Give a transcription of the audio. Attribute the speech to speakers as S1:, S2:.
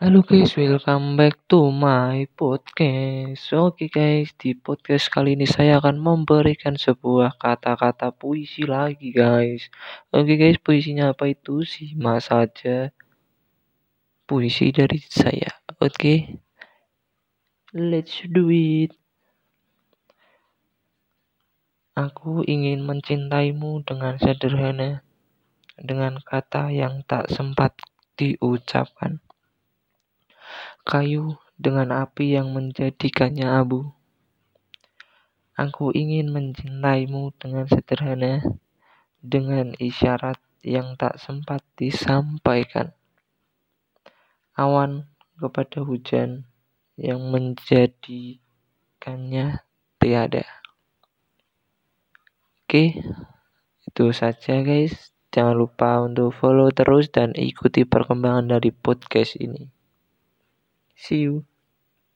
S1: Halo guys, welcome back to my podcast. Oke guys, di podcast kali ini saya akan memberikan sebuah kata-kata puisi lagi guys. Oke guys, puisinya apa itu? Simak saja puisi dari saya. Oke, let's do it. Aku ingin mencintaimu dengan sederhana, dengan kata yang tak sempat diucapkan kayu dengan api yang menjadikannya abu. Aku ingin mencintaimu dengan sederhana, dengan isyarat yang tak sempat disampaikan. Awan kepada hujan yang menjadikannya tiada. Oke, itu saja guys. Jangan lupa untuk follow terus dan ikuti perkembangan dari podcast ini. See you.